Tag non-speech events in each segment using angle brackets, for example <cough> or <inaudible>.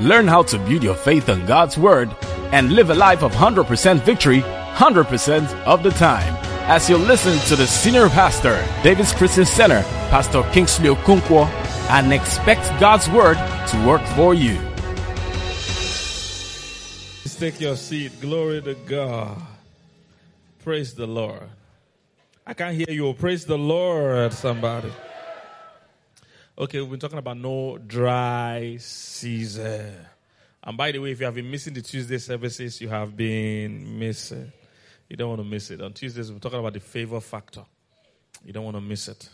Learn how to build your faith on God's Word and live a life of 100% victory 100% of the time. As you listen to the Senior Pastor, David's Christian Center, Pastor Kingsley Okonkwo, and expect God's Word to work for you. Please take your seat. Glory to God. Praise the Lord. I can't hear you. Praise the Lord, somebody. Okay, we've been talking about no dry season. And by the way, if you have been missing the Tuesday services, you have been missing. You don't want to miss it. On Tuesdays, we're talking about the favor factor. You don't want to miss it.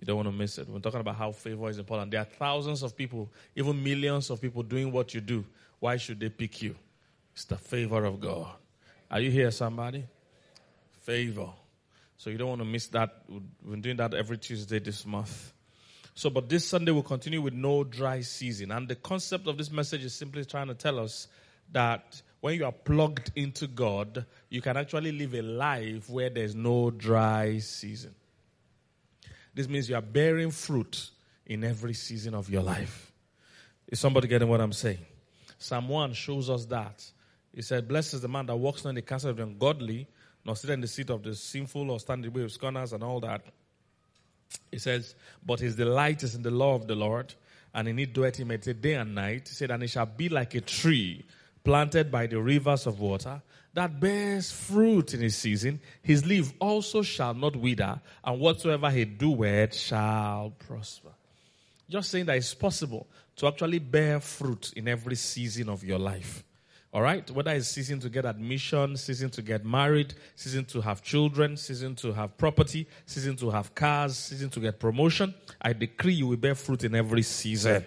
You don't want to miss it. We're talking about how favor is important. There are thousands of people, even millions of people doing what you do. Why should they pick you? It's the favor of God. Are you here, somebody? Favor. So you don't want to miss that. We've been doing that every Tuesday this month. So, but this Sunday we'll continue with no dry season. And the concept of this message is simply trying to tell us that when you are plugged into God, you can actually live a life where there's no dry season. This means you are bearing fruit in every season of your life. Is somebody getting what I'm saying? Psalm 1 shows us that. He said, Blessed is the man that walks not in the counsel of the ungodly, nor sit in the seat of the sinful, or stand in the way of scorners, and all that. He says, But his delight is in the law of the Lord, and in it doeth he meditate day and night. He said, And it shall be like a tree planted by the rivers of water that bears fruit in his season. His leaf also shall not wither, and whatsoever he doeth shall prosper. Just saying that it's possible to actually bear fruit in every season of your life. All right? Whether it's season to get admission, season to get married, season to have children, season to have property, season to have cars, season to get promotion, I decree you will bear fruit in every season.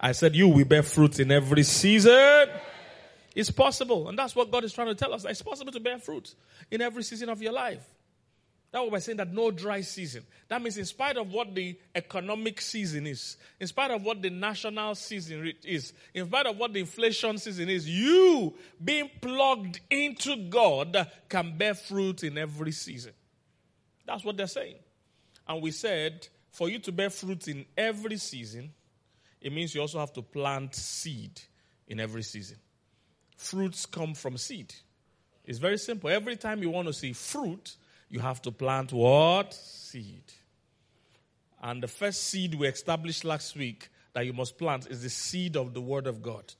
I said you will bear fruit in every season. It's possible. And that's what God is trying to tell us. It's possible to bear fruit in every season of your life. That's what we're saying that no dry season. That means, in spite of what the economic season is, in spite of what the national season is, in spite of what the inflation season is, you being plugged into God can bear fruit in every season. That's what they're saying. And we said, for you to bear fruit in every season, it means you also have to plant seed in every season. Fruits come from seed. It's very simple. Every time you want to see fruit, you have to plant what? Seed. And the first seed we established last week that you must plant is the seed of the Word of God.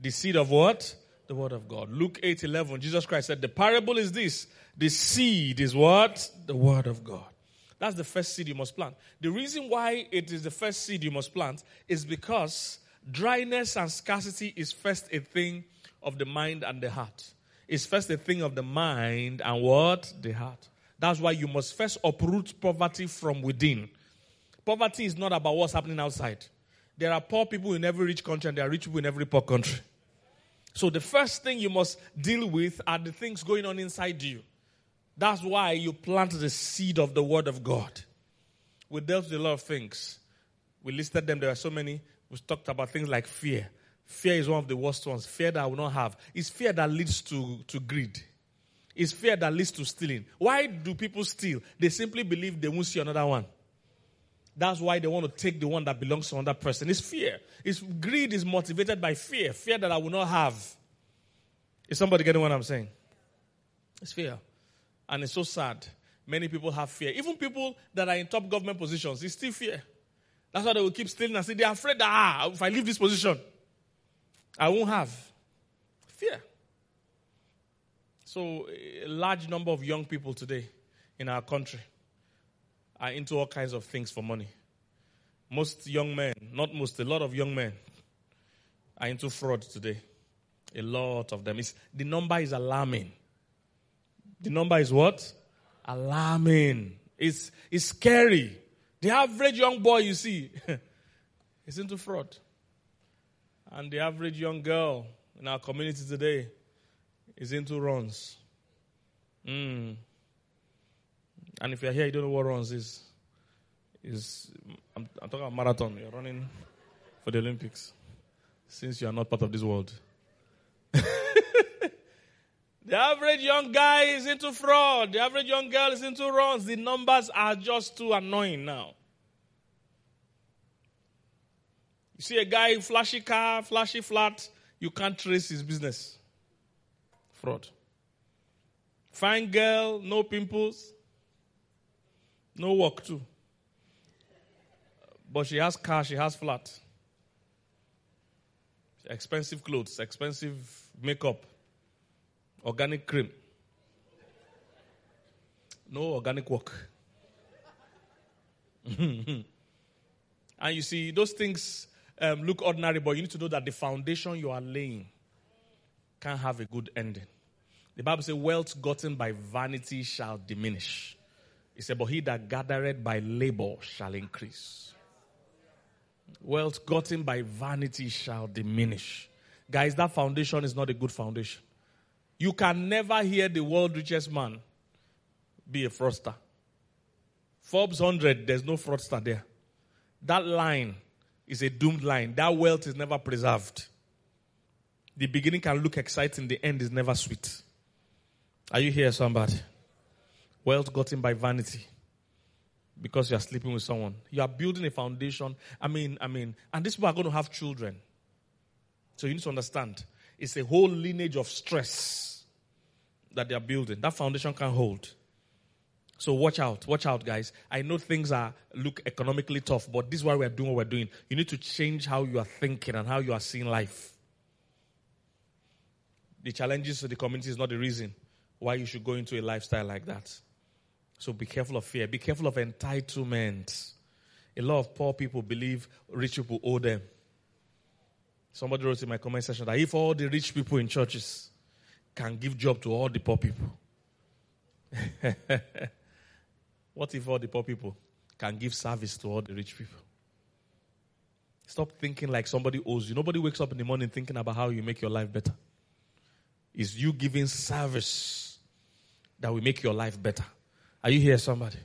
The seed of what? The Word of God. Luke 8 11, Jesus Christ said, The parable is this. The seed is what? The Word of God. That's the first seed you must plant. The reason why it is the first seed you must plant is because dryness and scarcity is first a thing of the mind and the heart. It's first a thing of the mind and what? The heart. That's why you must first uproot poverty from within. Poverty is not about what's happening outside. There are poor people in every rich country and there are rich people in every poor country. So the first thing you must deal with are the things going on inside you. That's why you plant the seed of the word of God. We dealt with a lot of things. We listed them. There are so many. We talked about things like fear. Fear is one of the worst ones. Fear that I will not have. It's fear that leads to, to greed. It's fear that leads to stealing. Why do people steal? They simply believe they won't see another one. That's why they want to take the one that belongs to another person. It's fear. It's greed is motivated by fear. Fear that I will not have. Is somebody getting what I'm saying? It's fear. And it's so sad. Many people have fear. Even people that are in top government positions, it's still fear. That's why they will keep stealing and say they're afraid that ah, if I leave this position, I won't have. Fear. So, a large number of young people today in our country are into all kinds of things for money. Most young men, not most, a lot of young men are into fraud today. A lot of them. It's, the number is alarming. The number is what? Alarming. It's, it's scary. The average young boy you see <laughs> is into fraud. And the average young girl in our community today is into runs. Mm. And if you're here, you don't know what runs is. Is I'm, I'm talking about marathon. You're running for the Olympics, since you are not part of this world. <laughs> the average young guy is into fraud. The average young girl is into runs. The numbers are just too annoying now. You see a guy, flashy car, flashy flat, you can't trace his business. Fraud. Fine girl, no pimples, no work too. But she has car, she has flat. Expensive clothes, expensive makeup, organic cream. No organic work. <laughs> and you see, those things um, look ordinary, but you need to know that the foundation you are laying can have a good ending. The Bible says, Wealth gotten by vanity shall diminish. It said, But he that gathereth by labor shall increase. Wealth gotten by vanity shall diminish. Guys, that foundation is not a good foundation. You can never hear the world richest man be a fraudster. Forbes 100, there's no fraudster there. That line is a doomed line. That wealth is never preserved. The beginning can look exciting, the end is never sweet. Are you here, somebody? Wealth gotten by vanity because you are sleeping with someone. You are building a foundation. I mean, I mean, and these people are going to have children. So you need to understand it's a whole lineage of stress that they are building. That foundation can't hold. So watch out, watch out, guys. I know things are look economically tough, but this is why we're doing what we're doing. You need to change how you are thinking and how you are seeing life. The challenges to the community is not the reason why you should go into a lifestyle like that. So be careful of fear. Be careful of entitlement. A lot of poor people believe rich people owe them. Somebody wrote in my comment section that if all the rich people in churches can give job to all the poor people, <laughs> what if all the poor people can give service to all the rich people? Stop thinking like somebody owes you. Nobody wakes up in the morning thinking about how you make your life better. It's you giving service that will make your life better. Are you here, somebody?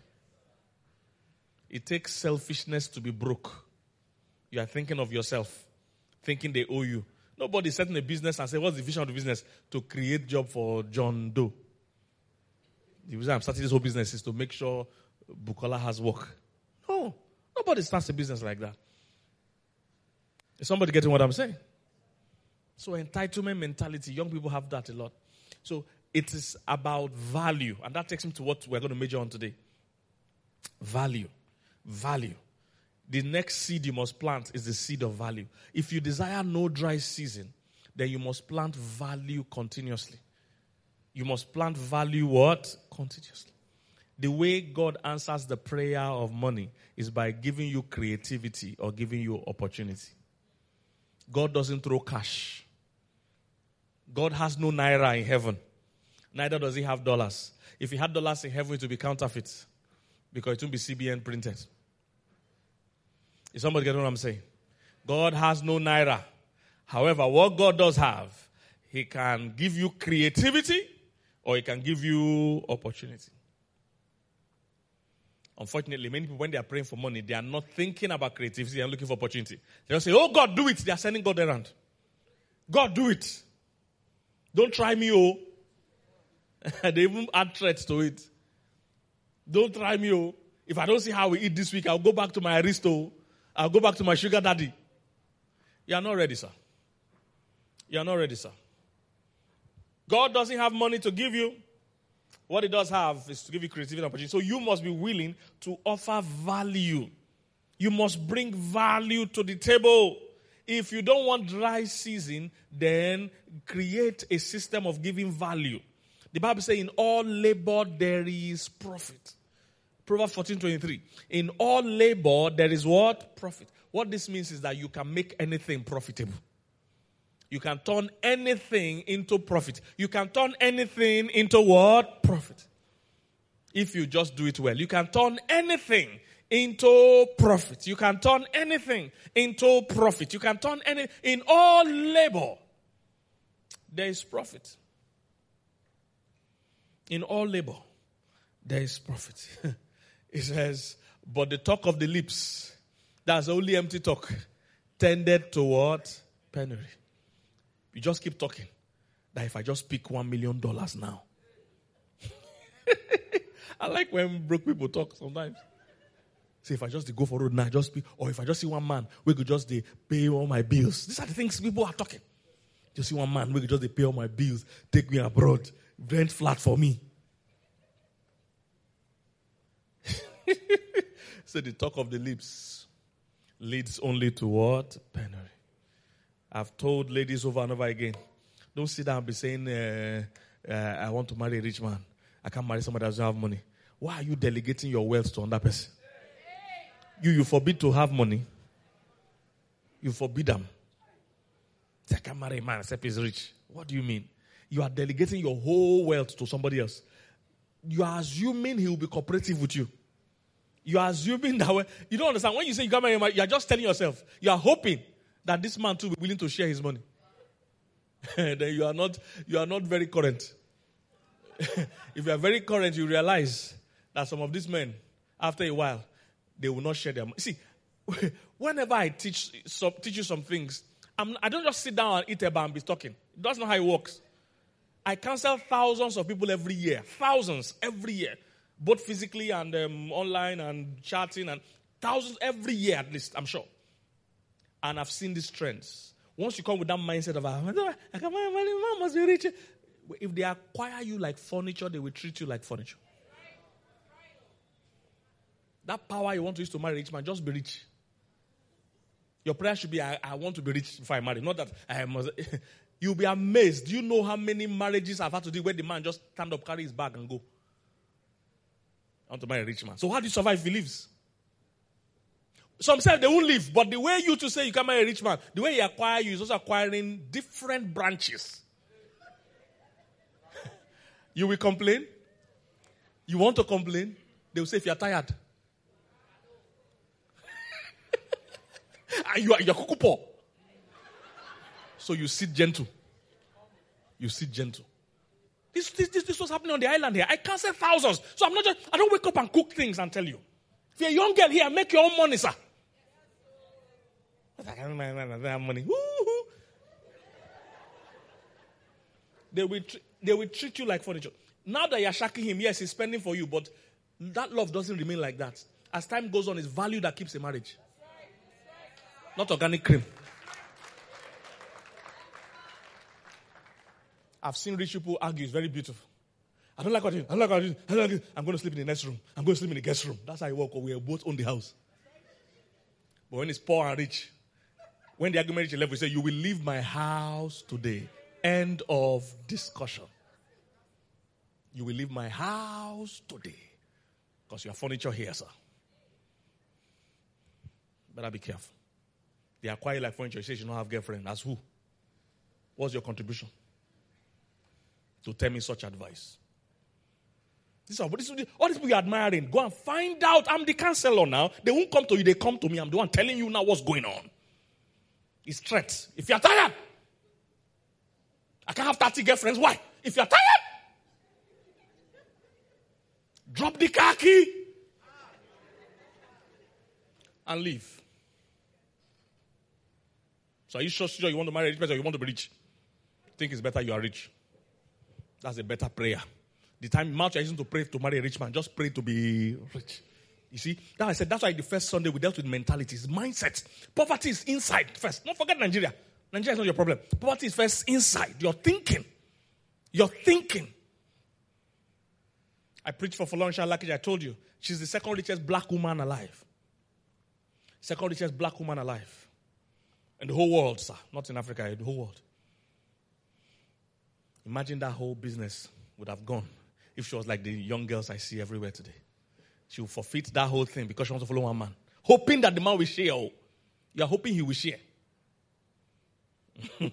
It takes selfishness to be broke. You are thinking of yourself, thinking they owe you. Nobody setting a business and say, What's the vision of the business? To create job for John Doe. The reason I'm starting this whole business is to make sure Bukola has work. No, nobody starts a business like that. Is somebody getting what I'm saying? So, entitlement mentality, young people have that a lot. So, it is about value. And that takes me to what we're going to major on today value. Value. The next seed you must plant is the seed of value. If you desire no dry season, then you must plant value continuously. You must plant value what? Continuously. The way God answers the prayer of money is by giving you creativity or giving you opportunity. God doesn't throw cash. God has no naira in heaven neither does he have dollars. If he had dollars in heaven, it would be counterfeit because it won't be CBN printed. Is somebody getting what I'm saying? God has no naira. However, what God does have, He can give you creativity or He can give you opportunity. Unfortunately, many people, when they are praying for money, they are not thinking about creativity and looking for opportunity. They just say, Oh, God, do it. They are sending God around. God, do it. Don't try me, oh. <laughs> they even add threats to it. Don't try me, oh. If I don't see how we eat this week, I'll go back to my aristo. I'll go back to my sugar daddy. You are not ready, sir. You are not ready, sir. God doesn't have money to give you. What He does have is to give you creativity and opportunity. So you must be willing to offer value. You must bring value to the table. If you don't want dry season, then create a system of giving value. The Bible says, in all labor there is profit. Proverbs 14 23. In all labor there is what? Profit. What this means is that you can make anything profitable. You can turn anything into profit. You can turn anything into what? Profit. If you just do it well. You can turn anything into profit. You can turn anything into profit. You can turn any in all labor. There is profit. In all labor, there is profit. <laughs> it says, but the talk of the lips, that's only empty talk, tended toward penury. You just keep talking. That if I just pick one million dollars now. <laughs> I like when broke people talk sometimes. See, if I just go for road now, just be, or if I just see one man, we could just pay all my bills. These are the things people are talking. Just see one man, we could just pay all my bills, take me abroad, rent flat for me. <laughs> so the talk of the lips leads only to what? Penury. I've told ladies over and over again, don't sit down and be saying, uh, uh, I want to marry a rich man. I can't marry somebody that doesn't have money. Why are you delegating your wealth to another person? You, you forbid to have money. You forbid them. I can't marry a man except he's rich. What do you mean? You are delegating your whole wealth to somebody else. You are assuming he will be cooperative with you. You are assuming that when, you don't understand. When you say you can't marry you are just telling yourself. You are hoping that this man too will be willing to share his money. <laughs> then you are not you are not very current. <laughs> if you are very current, you realize that some of these men, after a while, they will not share their money. See, <laughs> whenever I teach teach you some things, I'm, I do not just sit down and eat a bar and be talking. That's not how it works. I counsel thousands of people every year, thousands every year, both physically and um, online and chatting, and thousands every year at least. I'm sure. And I've seen these trends. Once you come with that mindset of, ah, I can my money, mom must be rich. If they acquire you like furniture, they will treat you like furniture. That power you want to use to marry rich man, just be rich. Your prayer should be, I, I want to be rich if I marry. Not that I must. <laughs> You'll be amazed. Do you know how many marriages I've had to do where the man just stand up, carry his bag, and go? I want to marry a rich man. So how do you survive if he leaves? Some say they won't leave, but the way you to say you can marry a rich man, the way he acquire you is also acquiring different branches. <laughs> you will complain. You want to complain. They will say if you're tired. And you are you're poor. So you sit gentle. You sit gentle. This, this, this, this was happening on the island here. I can't say thousands. So I'm not just, I don't wake up and cook things and tell you. If you're a young girl here, make your own money, sir. I have money. Woo-hoo. They will, they will treat you like furniture. Now that you're shacking him, yes, he's spending for you, but that love doesn't remain like that. As time goes on, it's value that keeps a marriage. Not organic cream. I've seen rich people argue. It's very beautiful. I don't like what you. I don't like what you. I don't like I'm going to sleep in the next room. I'm going to sleep in the guest room. That's how it work. We both own the house. But when it's poor and rich, when the argument a level, we say, "You will leave my house today." End of discussion. You will leave my house today because your furniture here, sir. Better be careful. They acquire like furniture. You say you don't have girlfriend. As who? What's your contribution? To tell me such advice. This is, all these people you're admiring, go and find out. I'm the counselor now. They won't come to you, they come to me. I'm the one telling you now what's going on. It's threats. If you're tired, I can't have 30 girlfriends. Why? If you're tired, drop the key and leave. So are you sure, sure you want to marry a rich person or you want to be rich? think it's better you are rich. That's a better prayer. The time Mount you're using to pray to marry a rich man, just pray to be rich. You see, that I said that's why the first Sunday we dealt with mentalities, mindset. Poverty is inside first. Don't forget Nigeria. Nigeria is not your problem. Poverty is first inside. You're thinking. You're thinking. I preached for Folorunsho Alakija. I told you she's the second richest black woman alive. Second richest black woman alive. In the whole world, sir. Not in Africa, in the whole world. Imagine that whole business would have gone if she was like the young girls I see everywhere today. She will forfeit that whole thing because she wants to follow one man. Hoping that the man will share. Oh. You are hoping he will share. <laughs>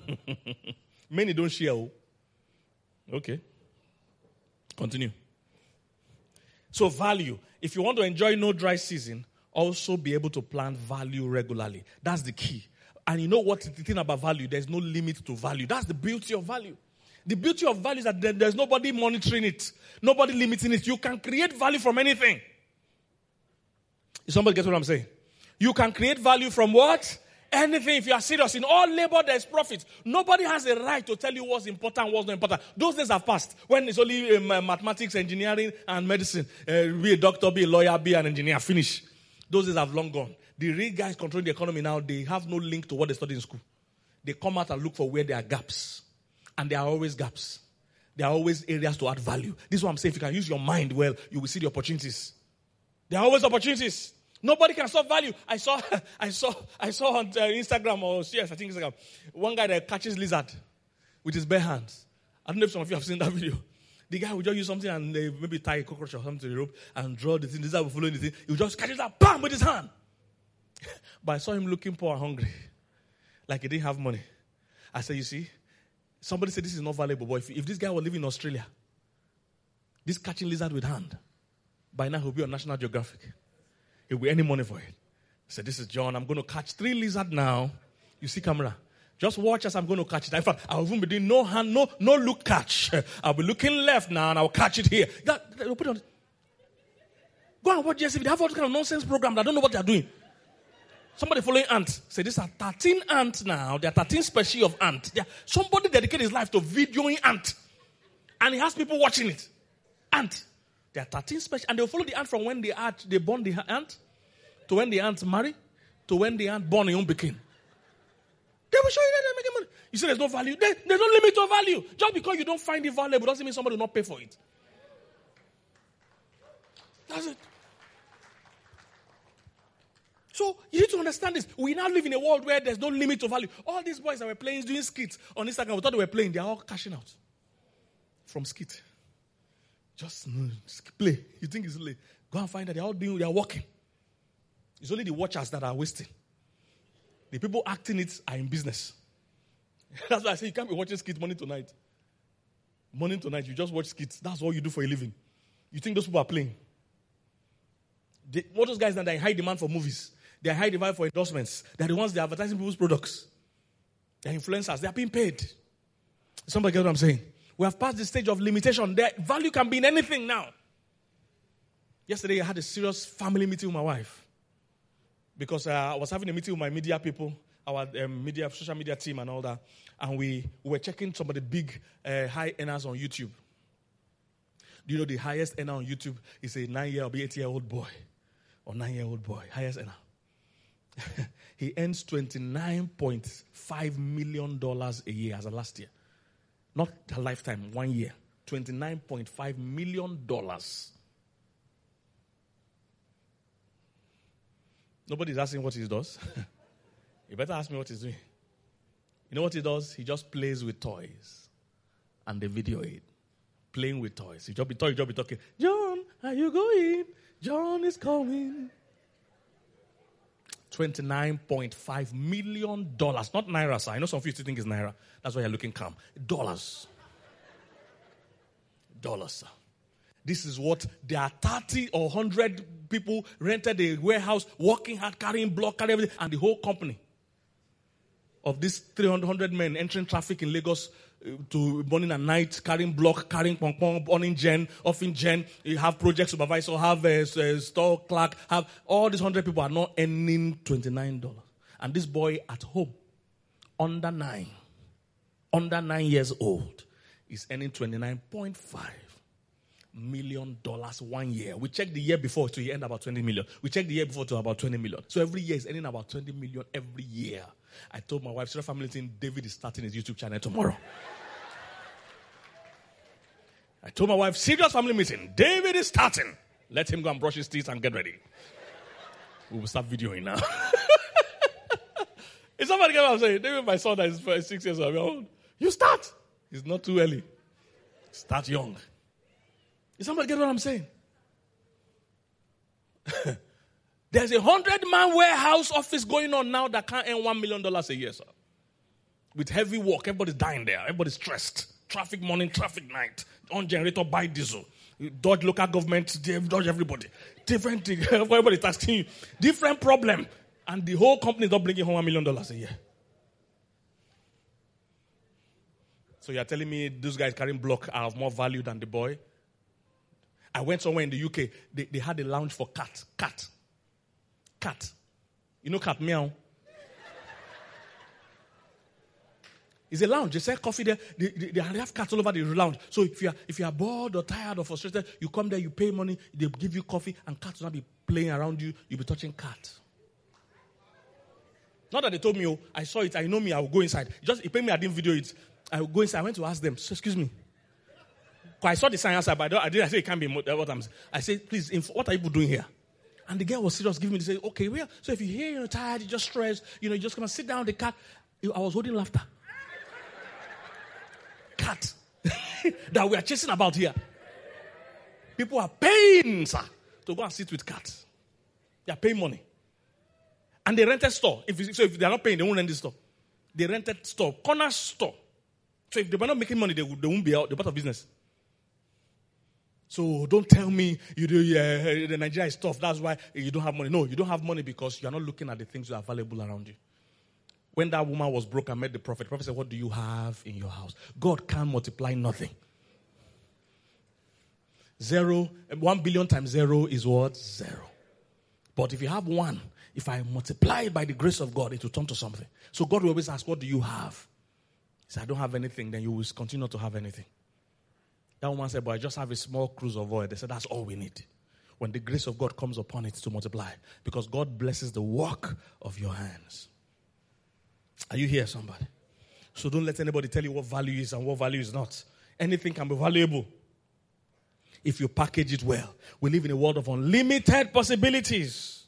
Many don't share. Oh. Okay. Continue. So, value. If you want to enjoy no dry season, also be able to plant value regularly. That's the key. And you know what the thing about value? There's no limit to value. That's the beauty of value. The beauty of value is that there's nobody monitoring it, nobody limiting it. You can create value from anything. Somebody get what I'm saying? You can create value from what? Anything. If you are serious, in all labor there is profit. Nobody has a right to tell you what's important, what's not important. Those days have passed when it's only um, mathematics, engineering, and medicine. Uh, be a doctor, be a lawyer, be an engineer. Finish. Those days have long gone. The real guys controlling the economy now, they have no link to what they study in school. They come out and look for where there are gaps. And there are always gaps. There are always areas to add value. This is what I'm saying. If you can use your mind well, you will see the opportunities. There are always opportunities. Nobody can solve value. I saw, <laughs> I saw, I saw on uh, Instagram or yes, I think Instagram, one guy that catches lizard with his bare hands. I don't know if some of you have seen that <laughs> video. The guy will just use something and uh, maybe tie a cockroach or something to the rope and draw the thing. Lizard will follow the thing. He will just catch it up, bam, with his hand. <laughs> but I saw him looking poor and hungry, like he didn't have money. I said, you see, somebody said this is not valuable, but if, if this guy were living in Australia, this catching lizard with hand, by now he'll be on National Geographic. He'll be any money for it. I said, This is John. I'm going to catch three lizards now. You see, camera. Just watch as I'm going to catch it. In fact, I'll even be doing no hand, no, no look catch. <laughs> I'll be looking left now and I'll catch it here. That, on. Go and watch JSV. They have all kind of nonsense program. I don't know what they're doing. Somebody following ants. Say, these are 13 ants now. There are 13 species of ant. somebody dedicated his life to videoing ants. And he has people watching it. Ant. There are 13 species, and they'll follow the ant from when they, are, they born the ant to when the ant marry to when the ant born a young begin. They will show you that they're making money. You say there's no value. There, there's no limit to value. Just because you don't find it valuable doesn't mean somebody will not pay for it. That's it. So you need to understand this. We now live in a world where there's no limit to value. All these boys that were playing, doing skits on Instagram, we thought they were playing, they're all cashing out from skit. Just mm, play. You think it's late. Go and find that they're all doing, they're working. It's only the watchers that are wasting. The people acting it are in business. <laughs> That's why I say you can't be watching skits morning to night. Morning to night, you just watch skits. That's all you do for a living. You think those people are playing? They, what those guys that are in high demand for movies? They're high demand for endorsements. They're the ones that are advertising people's products. They're influencers. They're being paid. Somebody get what I'm saying? We have passed the stage of limitation. Their value can be in anything now. Yesterday, I had a serious family meeting with my wife because uh, I was having a meeting with my media people, our um, media, social media team, and all that. And we, we were checking some of the big uh, high earners on YouTube. Do you know the highest earner on YouTube is a nine year or eight year old boy or nine year old boy? Highest earner. <laughs> he earns $29.5 million a year as a last year. Not a lifetime, one year. $29.5 million. Nobody's asking what he does. <laughs> you better ask me what he's doing. You know what he does? He just plays with toys and they video it. Playing with toys. You just be talking, just be talking. John, are you going? John is coming. $29.5 million. Not Naira, sir. I know some of you still think it's Naira. That's why you're looking calm. Dollars. Dollars, sir. This is what there are 30 or 100 people rented a warehouse, working hard, carrying block, carrying everything, and the whole company of these 300 men entering traffic in Lagos to morning and night, carrying block, carrying pong pong, owning gen, offing gen. You have project supervisor, have uh, a, a uh, store clerk, have all these hundred people are not earning twenty nine dollars, and this boy at home, under nine, under nine years old, is earning twenty nine point five million dollars one year. We checked the year before to end about 20 million. We checked the year before to about 20 million. So every year is earning about 20 million every year. I told my wife, Sarah Family Team, David is starting his YouTube channel tomorrow. I told my wife, serious family meeting, David is starting. Let him go and brush his teeth and get ready. We will start videoing now. <laughs> is somebody get what I'm saying? David, my son that is six years old, you start. It's not too early. Start young. Is somebody get what I'm saying? <laughs> There's a hundred man warehouse office going on now that can't earn one million dollars a year, sir. With heavy work, everybody's dying there. Everybody's stressed. Traffic morning, traffic night. On generator, buy diesel. Dodge local government, dodge everybody. Different thing. <laughs> Everybody's asking you. Different problem. And the whole company is not bringing home one million dollars a year. So you're telling me those guys carrying block are of more value than the boy? I went somewhere in the UK. They, they had a lounge for cat. Cat. Cat. You know cat meow? It's a lounge. They sell coffee there. They, they, they have cats all over the lounge. So if you are if you are bored or tired or frustrated, you come there, you pay money, they give you coffee, and cats will not be playing around you. You'll be touching cats. Not that they told me, oh, I saw it, I know me, I will go inside. Just he paid me, I didn't video it. I will go inside. I went to ask them, so, excuse me. I saw the sign outside, but I didn't I say it can't be uh, what I'm saying. I said, please, what are you doing here? And the girl was serious, giving me, they say, okay, well, so if you hear you're tired, you're just stressed, you know, you just come and sit down, the cat. I was holding laughter cat <laughs> that we are chasing about here. People are paying, sir, to go and sit with cats. They are paying money. And they rented store. If so if they are not paying, they won't rent the store. They rented store, corner store. So if they were not making money, they, they won't be out. They're part of business. So don't tell me you do yeah, the Nigeria is tough. That's why you don't have money. No, you don't have money because you are not looking at the things that are available around you. When that woman was broke and met the prophet, the prophet said, What do you have in your house? God can multiply nothing. Zero, one billion times zero is what? Zero. But if you have one, if I multiply it by the grace of God, it will turn to something. So God will always ask, What do you have? He said, I don't have anything, then you will continue to have anything. That woman said, But I just have a small cruse of oil. They said, That's all we need. When the grace of God comes upon it to multiply, because God blesses the work of your hands. Are you here, somebody? So don't let anybody tell you what value is and what value is not. Anything can be valuable if you package it well. We live in a world of unlimited possibilities.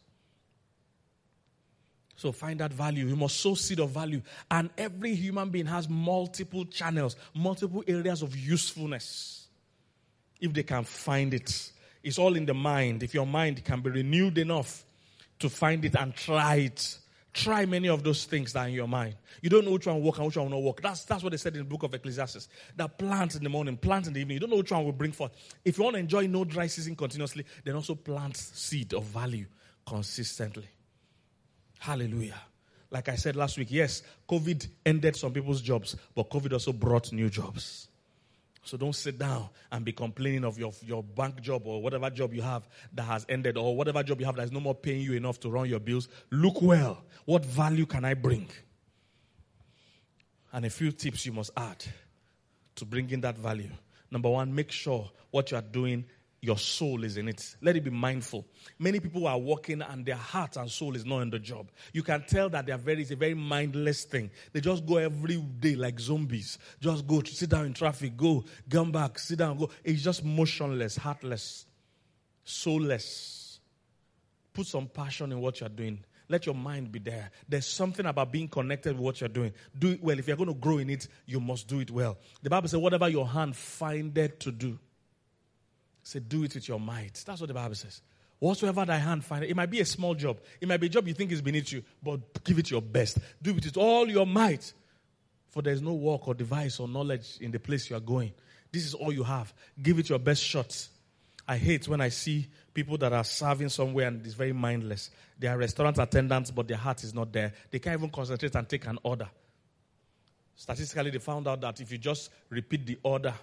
So find that value. You must sow seed of value. And every human being has multiple channels, multiple areas of usefulness. If they can find it, it's all in the mind. If your mind can be renewed enough to find it and try it, Try many of those things that are in your mind. You don't know which one will work and which one will not work. That's, that's what they said in the book of Ecclesiastes. That plant in the morning, plant in the evening. You don't know which one will bring forth. If you want to enjoy no dry season continuously, then also plant seed of value consistently. Hallelujah. Like I said last week, yes, COVID ended some people's jobs, but COVID also brought new jobs. So don't sit down and be complaining of your, your bank job or whatever job you have that has ended or whatever job you have that is no more paying you enough to run your bills. Look well. What value can I bring? And a few tips you must add to bring in that value. Number one, make sure what you are doing your soul is in it. Let it be mindful. Many people are working and their heart and soul is not in the job. You can tell that they are very, it's a very mindless thing. They just go every day like zombies. Just go sit down in traffic, go, come back, sit down, go. It's just motionless, heartless, soulless. Put some passion in what you're doing. Let your mind be there. There's something about being connected with what you're doing. Do it well. If you're going to grow in it, you must do it well. The Bible says, whatever your hand findeth to do, Say, do it with your might. That's what the Bible says. Whatsoever thy hand find, it might be a small job. It might be a job you think is beneath you, but give it your best. Do it with all your might. For there is no work or device or knowledge in the place you are going. This is all you have. Give it your best shot. I hate when I see people that are serving somewhere and it's very mindless. They are restaurant attendants, but their heart is not there. They can't even concentrate and take an order. Statistically, they found out that if you just repeat the order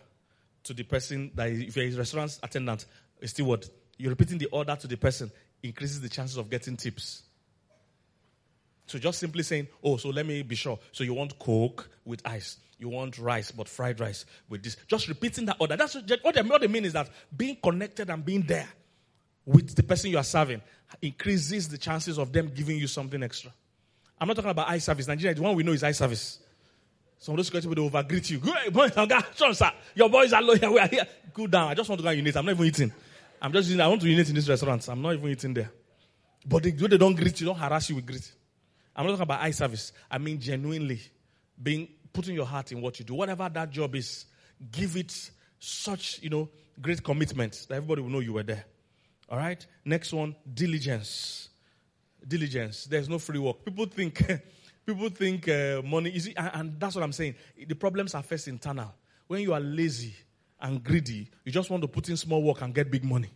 to the person that if you're a restaurant attendant, a steward, you're repeating the order to the person increases the chances of getting tips. So just simply saying, oh, so let me be sure. So you want Coke with ice. You want rice, but fried rice with this. Just repeating that order. That's what they, what they mean is that being connected and being there with the person you are serving increases the chances of them giving you something extra. I'm not talking about eye service. Nigeria, the one we know is eye service. Some of those security people over greet you. Good boys, I'm going, sir. Your boys are loyal. We are here. Cool down. I just want to go and unite. I'm not even eating. I'm just using, I want to unite in this restaurant. I'm not even eating there. But they, they don't greet you, don't harass you with greet. I'm not talking about eye service. I mean genuinely being putting your heart in what you do. Whatever that job is, give it such, you know, great commitment that everybody will know you were there. All right? Next one, diligence. Diligence. There's no free work. People think <laughs> People think uh, money is, and that's what I'm saying. The problems are first internal. When you are lazy and greedy, you just want to put in small work and get big money.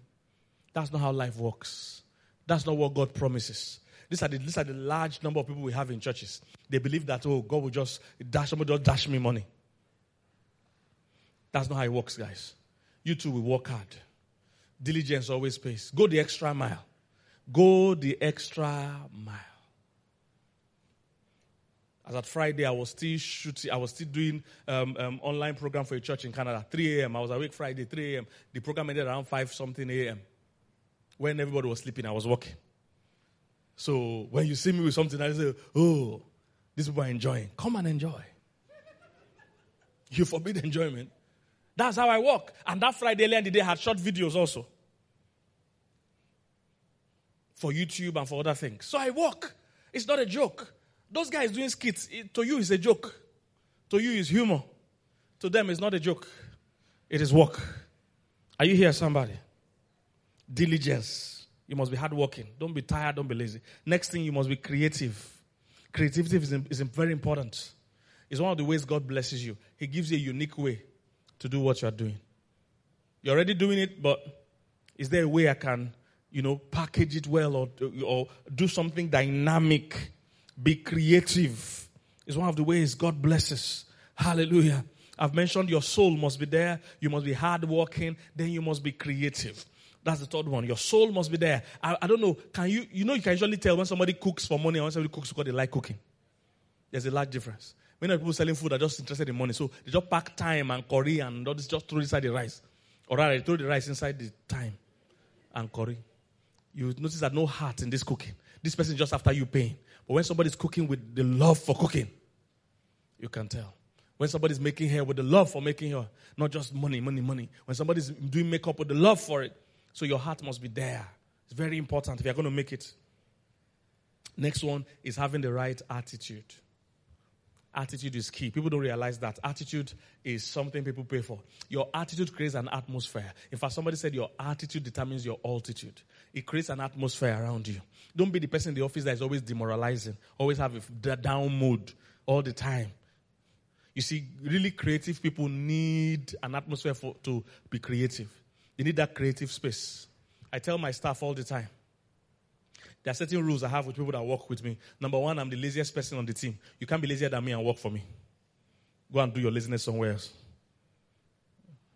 That's not how life works. That's not what God promises. These are the, these are the large number of people we have in churches. They believe that, oh, God will just dash, somebody just dash me money. That's not how it works, guys. You too will work hard. Diligence always pays. Go the extra mile. Go the extra mile. As at Friday, I was still shooting, I was still doing um, um, online program for a church in Canada. 3 a.m. I was awake Friday, 3 a.m. The program ended around 5 something a.m. When everybody was sleeping, I was working. So when you see me with something, I say, oh, these people are enjoying. Come and enjoy. <laughs> You forbid enjoyment. That's how I work. And that Friday earlier in the day I had short videos also. For YouTube and for other things. So I work. It's not a joke. Those guys doing skits, it, to you is a joke. To you is humor. To them it's not a joke. It is work. Are you here, somebody? Diligence. You must be hardworking. Don't be tired. Don't be lazy. Next thing, you must be creative. Creativity is, is very important. It's one of the ways God blesses you. He gives you a unique way to do what you're doing. You're already doing it, but is there a way I can, you know, package it well or, or do something dynamic be creative. It's one of the ways God blesses. Hallelujah. I've mentioned your soul must be there. You must be hardworking. Then you must be creative. That's the third one. Your soul must be there. I, I, don't know. Can you, you know, you can usually tell when somebody cooks for money and when somebody cooks because they like cooking. There's a large difference. Many people selling food are just interested in money. So they just pack time and curry and all this, just throw inside the rice. Or rather, they throw the rice inside the time and curry. You notice that no heart in this cooking. This person just after you paying. But when somebody's cooking with the love for cooking, you can tell. When somebody's making hair with the love for making hair, not just money, money, money. When somebody's doing makeup with the love for it, so your heart must be there. It's very important if you're going to make it. Next one is having the right attitude. Attitude is key. People don't realize that. Attitude is something people pay for. Your attitude creates an atmosphere. In fact, somebody said your attitude determines your altitude. It creates an atmosphere around you. Don't be the person in the office that is always demoralizing, always have a down mood all the time. You see, really creative people need an atmosphere for, to be creative. They need that creative space. I tell my staff all the time there are certain rules I have with people that work with me. Number one, I'm the laziest person on the team. You can't be lazier than me and work for me. Go and do your laziness somewhere else.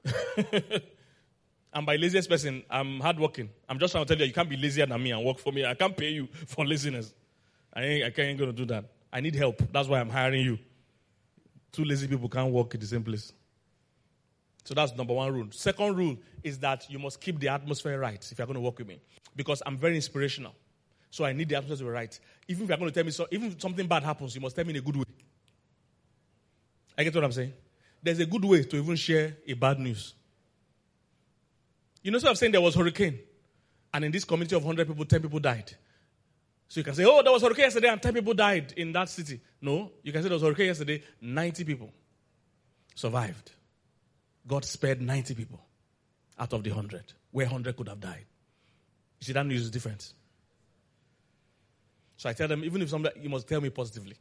<laughs> and by laziest person, I'm hardworking. I'm just trying to tell you, you can't be lazier than me and work for me. I can't pay you <laughs> for laziness. I ain't, I ain't going to do that. I need help. That's why I'm hiring you. Two lazy people can't work in the same place. So that's number one rule. Second rule is that you must keep the atmosphere right if you're going to work with me. Because I'm very inspirational. So I need the atmosphere to be right. Even if you're going to tell me so, even if something bad happens, you must tell me in a good way. I get what I'm saying? There's a good way to even share a bad news. You know, so I'm saying there was hurricane, and in this community of 100 people, 10 people died. So you can say, oh, there was hurricane yesterday and 10 people died in that city. No, you can say there was hurricane yesterday, 90 people survived. God spared 90 people out of the 100, where 100 could have died. You see, that news is different. So I tell them, even if somebody, you must tell me positively.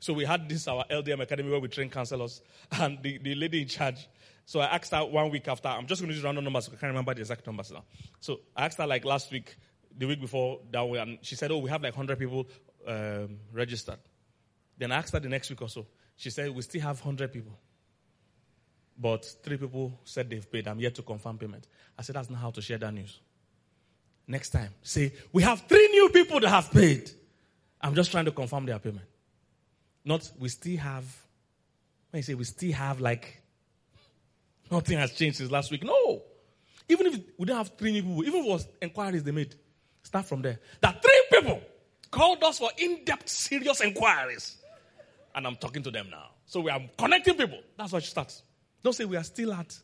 So we had this, our LDM Academy, where we train counselors, <laughs> and the, the lady in charge. So I asked her one week after, I'm just going to use random numbers, I can't remember the exact numbers now. So I asked her like last week, the week before that way, and she said, oh, we have like 100 people um, registered. Then I asked her the next week or so. She said, we still have 100 people. But three people said they've paid. I'm yet to confirm payment. I said, that's not how to share that news. Next time, say, we have three new people that have paid. I'm just trying to confirm their payment. Not, we still have, when you say we still have like, nothing has changed since last week. No. Even if we don't have three new people, even was inquiries they made, start from there. That three people called us for in depth, serious inquiries. And I'm talking to them now. So we are connecting people. That's what you start. Don't say we are still at.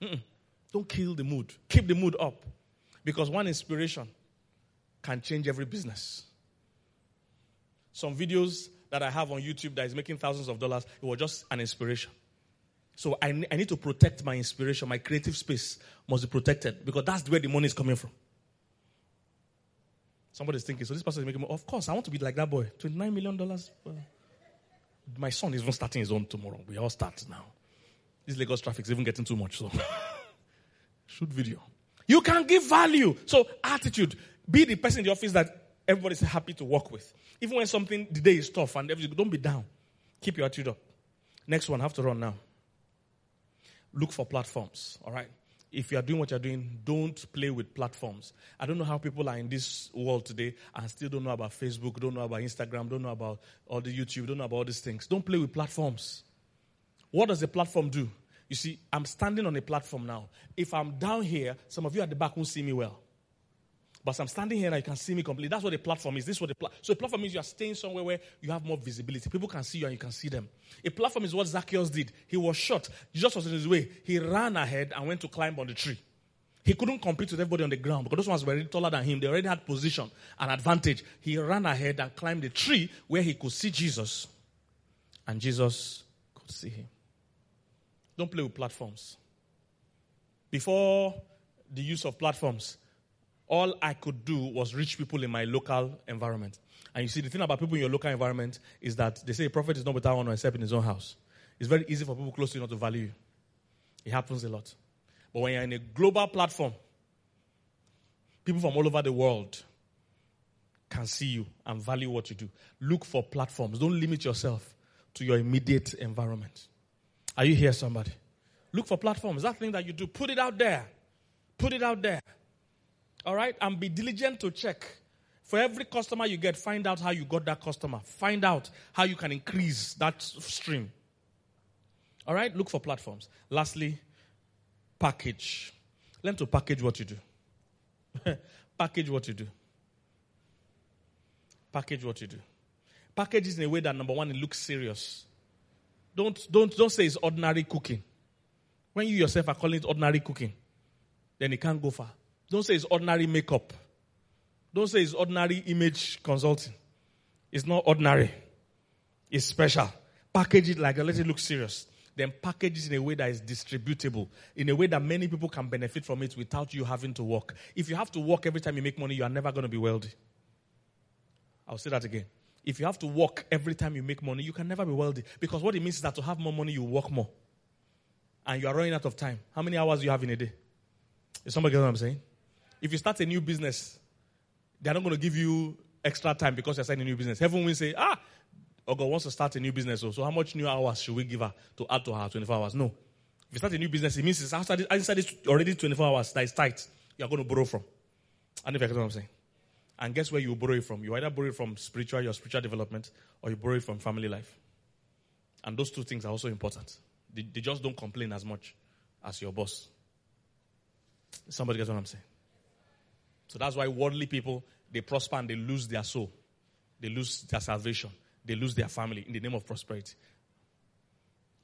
Mm-mm. Don't kill the mood. Keep the mood up. Because one inspiration can change every business some videos that I have on YouTube that is making thousands of dollars. It was just an inspiration. So I, I need to protect my inspiration. My creative space must be protected because that's where the money is coming from. Somebody's thinking, so this person is making money. Of course, I want to be like that boy. $29 million. my son is even starting his own tomorrow. We all start now. This Lagos traffic is even getting too much. So, <laughs> shoot video. You can give value. So, attitude. Be the person in the office that everybody's happy to work with. Even when something, the day is tough and everything, don't be down. Keep your attitude up. Next one, have to run now. Look for platforms, all right? if you are doing what you're doing, don't play with platforms. I don't know how people are in this world today and still don't know about Facebook, don't know about Instagram, don't know about all the YouTube, don't know about all these things. Don't play with platforms. What does a platform do? You see, I'm standing on a platform now. If I'm down here, some of you at the back won't see me well. But I'm standing here and you can see me completely. That's what a platform is. This is what the pla- so a platform means you are staying somewhere where you have more visibility. People can see you and you can see them. A platform is what Zacchaeus did. He was shot. Jesus was in his way. He ran ahead and went to climb on the tree. He couldn't compete with everybody on the ground because those ones were already taller than him. They already had position and advantage. He ran ahead and climbed the tree where he could see Jesus. And Jesus could see him. Don't play with platforms. Before the use of platforms, all I could do was reach people in my local environment. And you see, the thing about people in your local environment is that they say a prophet is not without honor except in his own house. It's very easy for people close to you not to value you. It happens a lot. But when you're in a global platform, people from all over the world can see you and value what you do. Look for platforms. Don't limit yourself to your immediate environment. Are you here, somebody? Look for platforms. That thing that you do, put it out there. Put it out there. All right? And be diligent to check. For every customer you get, find out how you got that customer. Find out how you can increase that stream. All right? Look for platforms. Lastly, package. Learn to package what you do. <laughs> package what you do. Package what you do. Package is in a way that number one, it looks serious. Don't, don't, don't say it's ordinary cooking. When you yourself are calling it ordinary cooking, then it can't go far. Don't say it's ordinary makeup. Don't say it's ordinary image consulting. It's not ordinary. It's special. Package it like let it look serious. Then package it in a way that is distributable, in a way that many people can benefit from it without you having to work. If you have to work every time you make money, you are never going to be wealthy. I'll say that again. If you have to work every time you make money, you can never be wealthy. Because what it means is that to have more money, you work more. And you are running out of time. How many hours do you have in a day? Is somebody get what I'm saying? If you start a new business, they're not going to give you extra time because you're starting a new business. Heaven will say, ah, Ogo wants to start a new business. So, so how much new hours should we give her to add to her 24 hours? No. If you start a new business, it means it's outside, inside it's already 24 hours that is tight. You're going to borrow from. I don't know if you get what I'm saying. And guess where you borrow it from? You either borrow it from spiritual, your spiritual development, or you borrow it from family life. And those two things are also important. They, they just don't complain as much as your boss. Somebody gets what I'm saying? So that's why worldly people, they prosper and they lose their soul. They lose their salvation. They lose their family in the name of prosperity.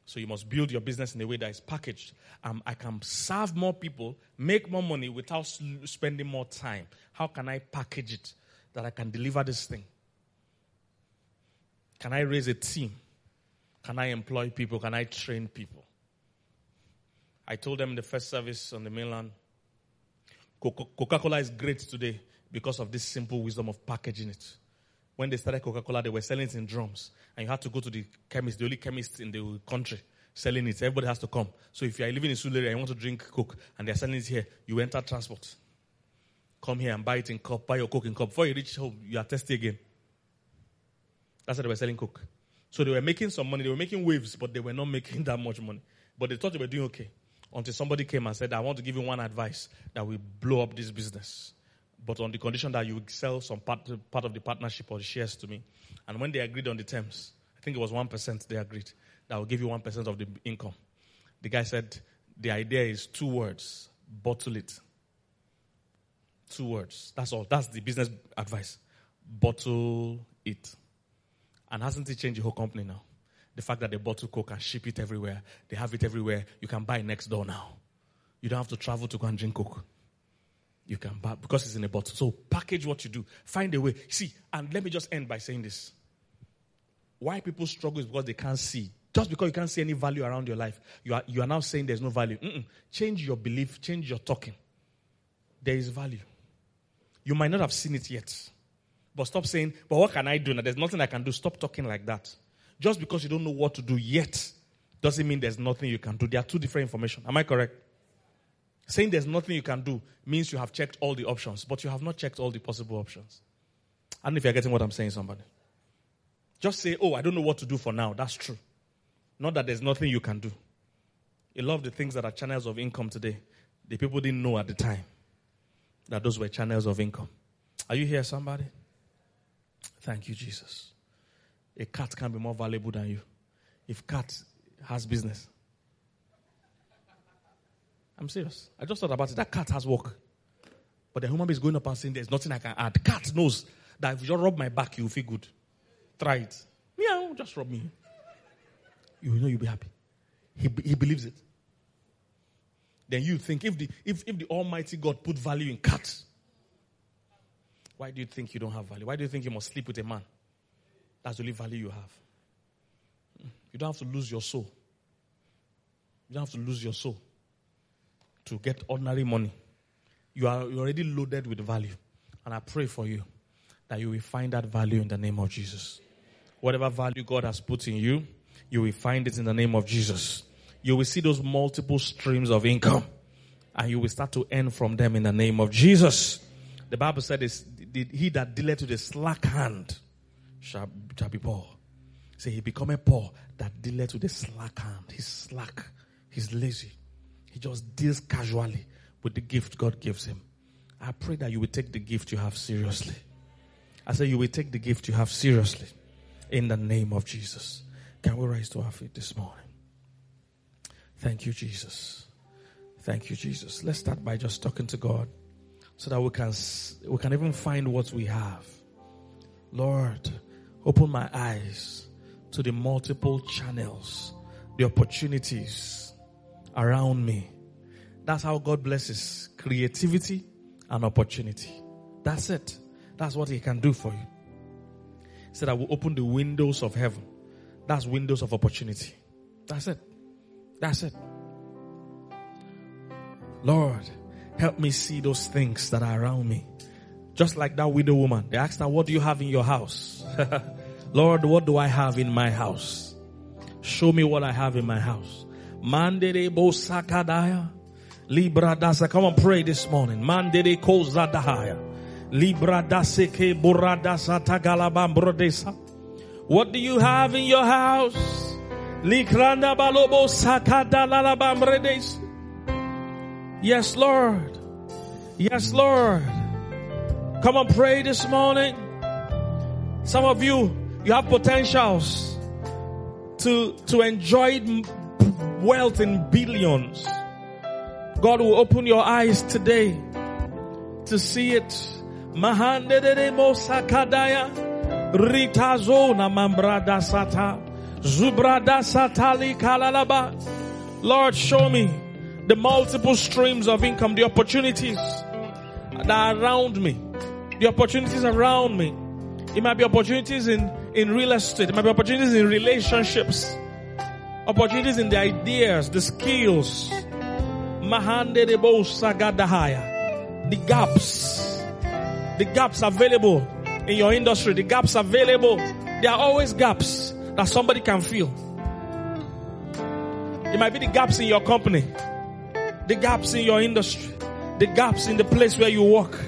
So you must build your business in a way that is packaged. Um, I can serve more people, make more money without spending more time. How can I package it that I can deliver this thing? Can I raise a team? Can I employ people? Can I train people? I told them in the first service on the mainland Coca Cola is great today because of this simple wisdom of packaging it. When they started Coca Cola, they were selling it in drums. And you had to go to the chemist, the only chemist in the country selling it. Everybody has to come. So if you are living in Surulere and you want to drink Coke and they're selling it here, you enter transport. Come here and buy it in cup, buy your Coke in cup. Before you reach home, you are thirsty again. That's why they were selling Coke. So they were making some money. They were making waves, but they were not making <laughs> that much money. But they thought they were doing okay until somebody came and said, I want to give you one advice that will blow up this business. But on the condition that you sell some part, part of the partnership or the shares to me. And when they agreed on the terms, I think it was 1% they agreed, that will give you 1% of the income. The guy said, the idea is two words bottle it. Two words. That's all. That's the business advice. Bottle it. And hasn't it changed the whole company now? The fact that they bottle Coke and ship it everywhere, they have it everywhere. You can buy next door now. You don't have to travel to go and drink Coke. You can buy because it's in a bottle. So package what you do. Find a way. See, and let me just end by saying this. Why people struggle is because they can't see. Just because you can't see any value around your life, you are, you are now saying there's no value. Mm-mm. Change your belief, change your talking. There is value. You might not have seen it yet. But stop saying, but what can I do now? There's nothing I can do. Stop talking like that. Just because you don't know what to do yet doesn't mean there's nothing you can do. There are two different information. Am I correct? Saying there's nothing you can do means you have checked all the options, but you have not checked all the possible options. I don't know if you're getting what I'm saying, somebody. Just say, oh, I don't know what to do for now. That's true. Not that there's nothing you can do. A lot of the things that are channels of income today, The people didn't know at the time that those were channels of income. Are you here, somebody? Thank you, Jesus. A cat can be more valuable than you. If cat has business. I'm serious. I just thought about it. That cat has work. But the human being is going up and saying, There's nothing I can add. Cat knows that if you just rub my back, you'll feel good. Try it. Meow, just rub me. You know you'll be happy. He, he believes it. Then you think if the if, if the Almighty God put value in cats, why do you think you don't have value? Why do you think you must sleep with a man? That's the only value you have. You don't have to lose your soul. You don't have to lose your soul to get ordinary money. You are you're already loaded with value. And I pray for you that you will find that value in the name of Jesus. Whatever value God has put in you, you will find it in the name of Jesus. You will see those multiple streams of income and you will start to earn from them in the name of Jesus. The Bible said, He that dealeth to the slack hand shall, shall be poor. Say, He become a poor that dealeth to the slack hand. He's slack. He's lazy. He just deals casually with the gift God gives him. I pray that you will take the gift you have seriously. I say you will take the gift you have seriously in the name of Jesus. Can we rise to our feet this morning? Thank you, Jesus. Thank you, Jesus. Let's start by just talking to God so that we can, we can even find what we have. Lord, open my eyes to the multiple channels, the opportunities around me. That's how God blesses creativity and opportunity. That's it. That's what He can do for you. He said, I will open the windows of heaven. That's windows of opportunity. That's it. That's it. Lord, help me see those things that are around me. Just like that widow woman. They asked her, What do you have in your house? <laughs> Lord, what do I have in my house? Show me what I have in my house. Manderebo sakadaya. Libra dasa. Come on, pray this morning. Mandere kozadahaya. Libra daseke buradasa tagalabam brodesa. What do you have in your house? Likranda balobo sakada lalabam bredes. Yes, Lord. Yes, Lord. Come and pray this morning. Some of you, you have potentials to, to enjoy wealth in billions. God will open your eyes today to see it. Mahandede mosakadaya. Ritazona mambrada sata. Zubrada satali kalalaba. Lord, show me the multiple streams of income, the opportunities that are around me. The opportunities around me. It might be opportunities in, in real estate. It might be opportunities in relationships. Opportunities in the ideas, the skills. The gaps. The gaps available in your industry. The gaps available. There are always gaps that somebody can fill. It might be the gaps in your company the gaps in your industry, the gaps in the place where you work,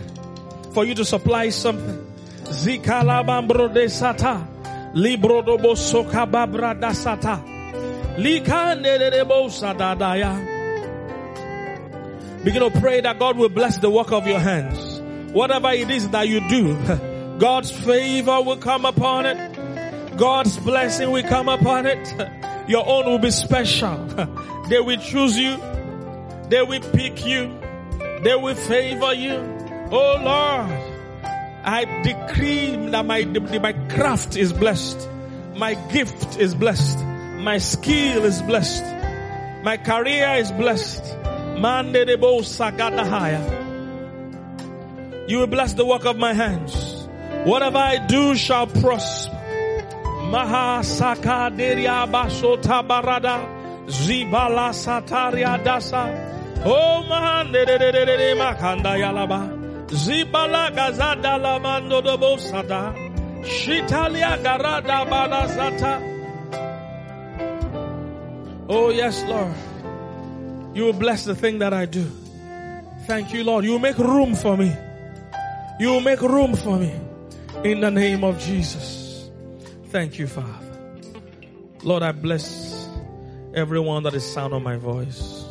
for you to supply something. Zikalabambro de sata, libro dobo sokababra da sata, likande de sadadaya. Begin to pray that God will bless the work of your hands. Whatever it is that you do, <laughs> God's favor will come upon it. God's blessing will come upon it. <laughs> Your own will be special. <laughs> They will choose you they will pick you. They will favor you. Oh Lord, I decree that my, my craft is blessed. My gift is blessed. My skill is blessed. My career is blessed. You will bless the work of my hands. Whatever I do shall prosper. Maha Sakaderia Basota Zibala Sataria Dasa. Oh de makanda yalaba. Zibala gazada la mando do bosada. Shitalia garada balazata. Oh yes, Lord. You will bless the thing that I do. Thank you, Lord. You make room for me. You make room for me. In the name of Jesus. Thank you, Father. Lord, I bless everyone that is sound of my voice.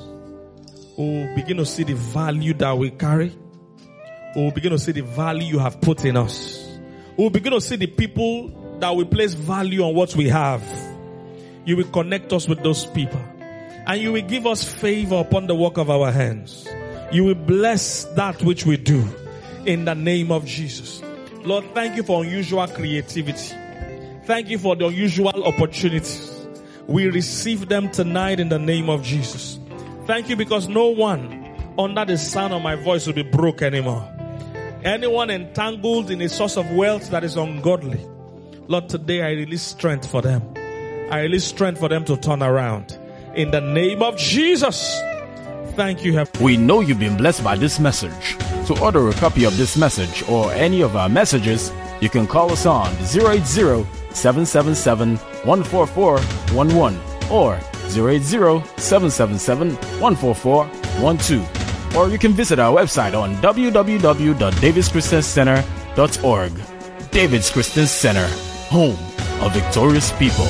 We'll begin to see the value that we carry. We'll begin to see the value you have put in us. We'll begin to see the people that will place value on what we have. You will connect us with those people. And you will give us favor upon the work of our hands. You will bless that which we do in the name of Jesus. Lord, thank you for unusual creativity. Thank you for the unusual opportunities. We receive them tonight in the name of Jesus. Thank you because no one under the sound of my voice will be broke anymore. Anyone entangled in a source of wealth that is ungodly. Lord, today I release strength for them. I release strength for them to turn around. In the name of Jesus. Thank you. We know you've been blessed by this message. To order a copy of this message or any of our messages, you can call us on 080 777 14411 or 080 777 14412. Or you can visit our website on www.davidschristiancenter.org. David's Christian Center, home of victorious people.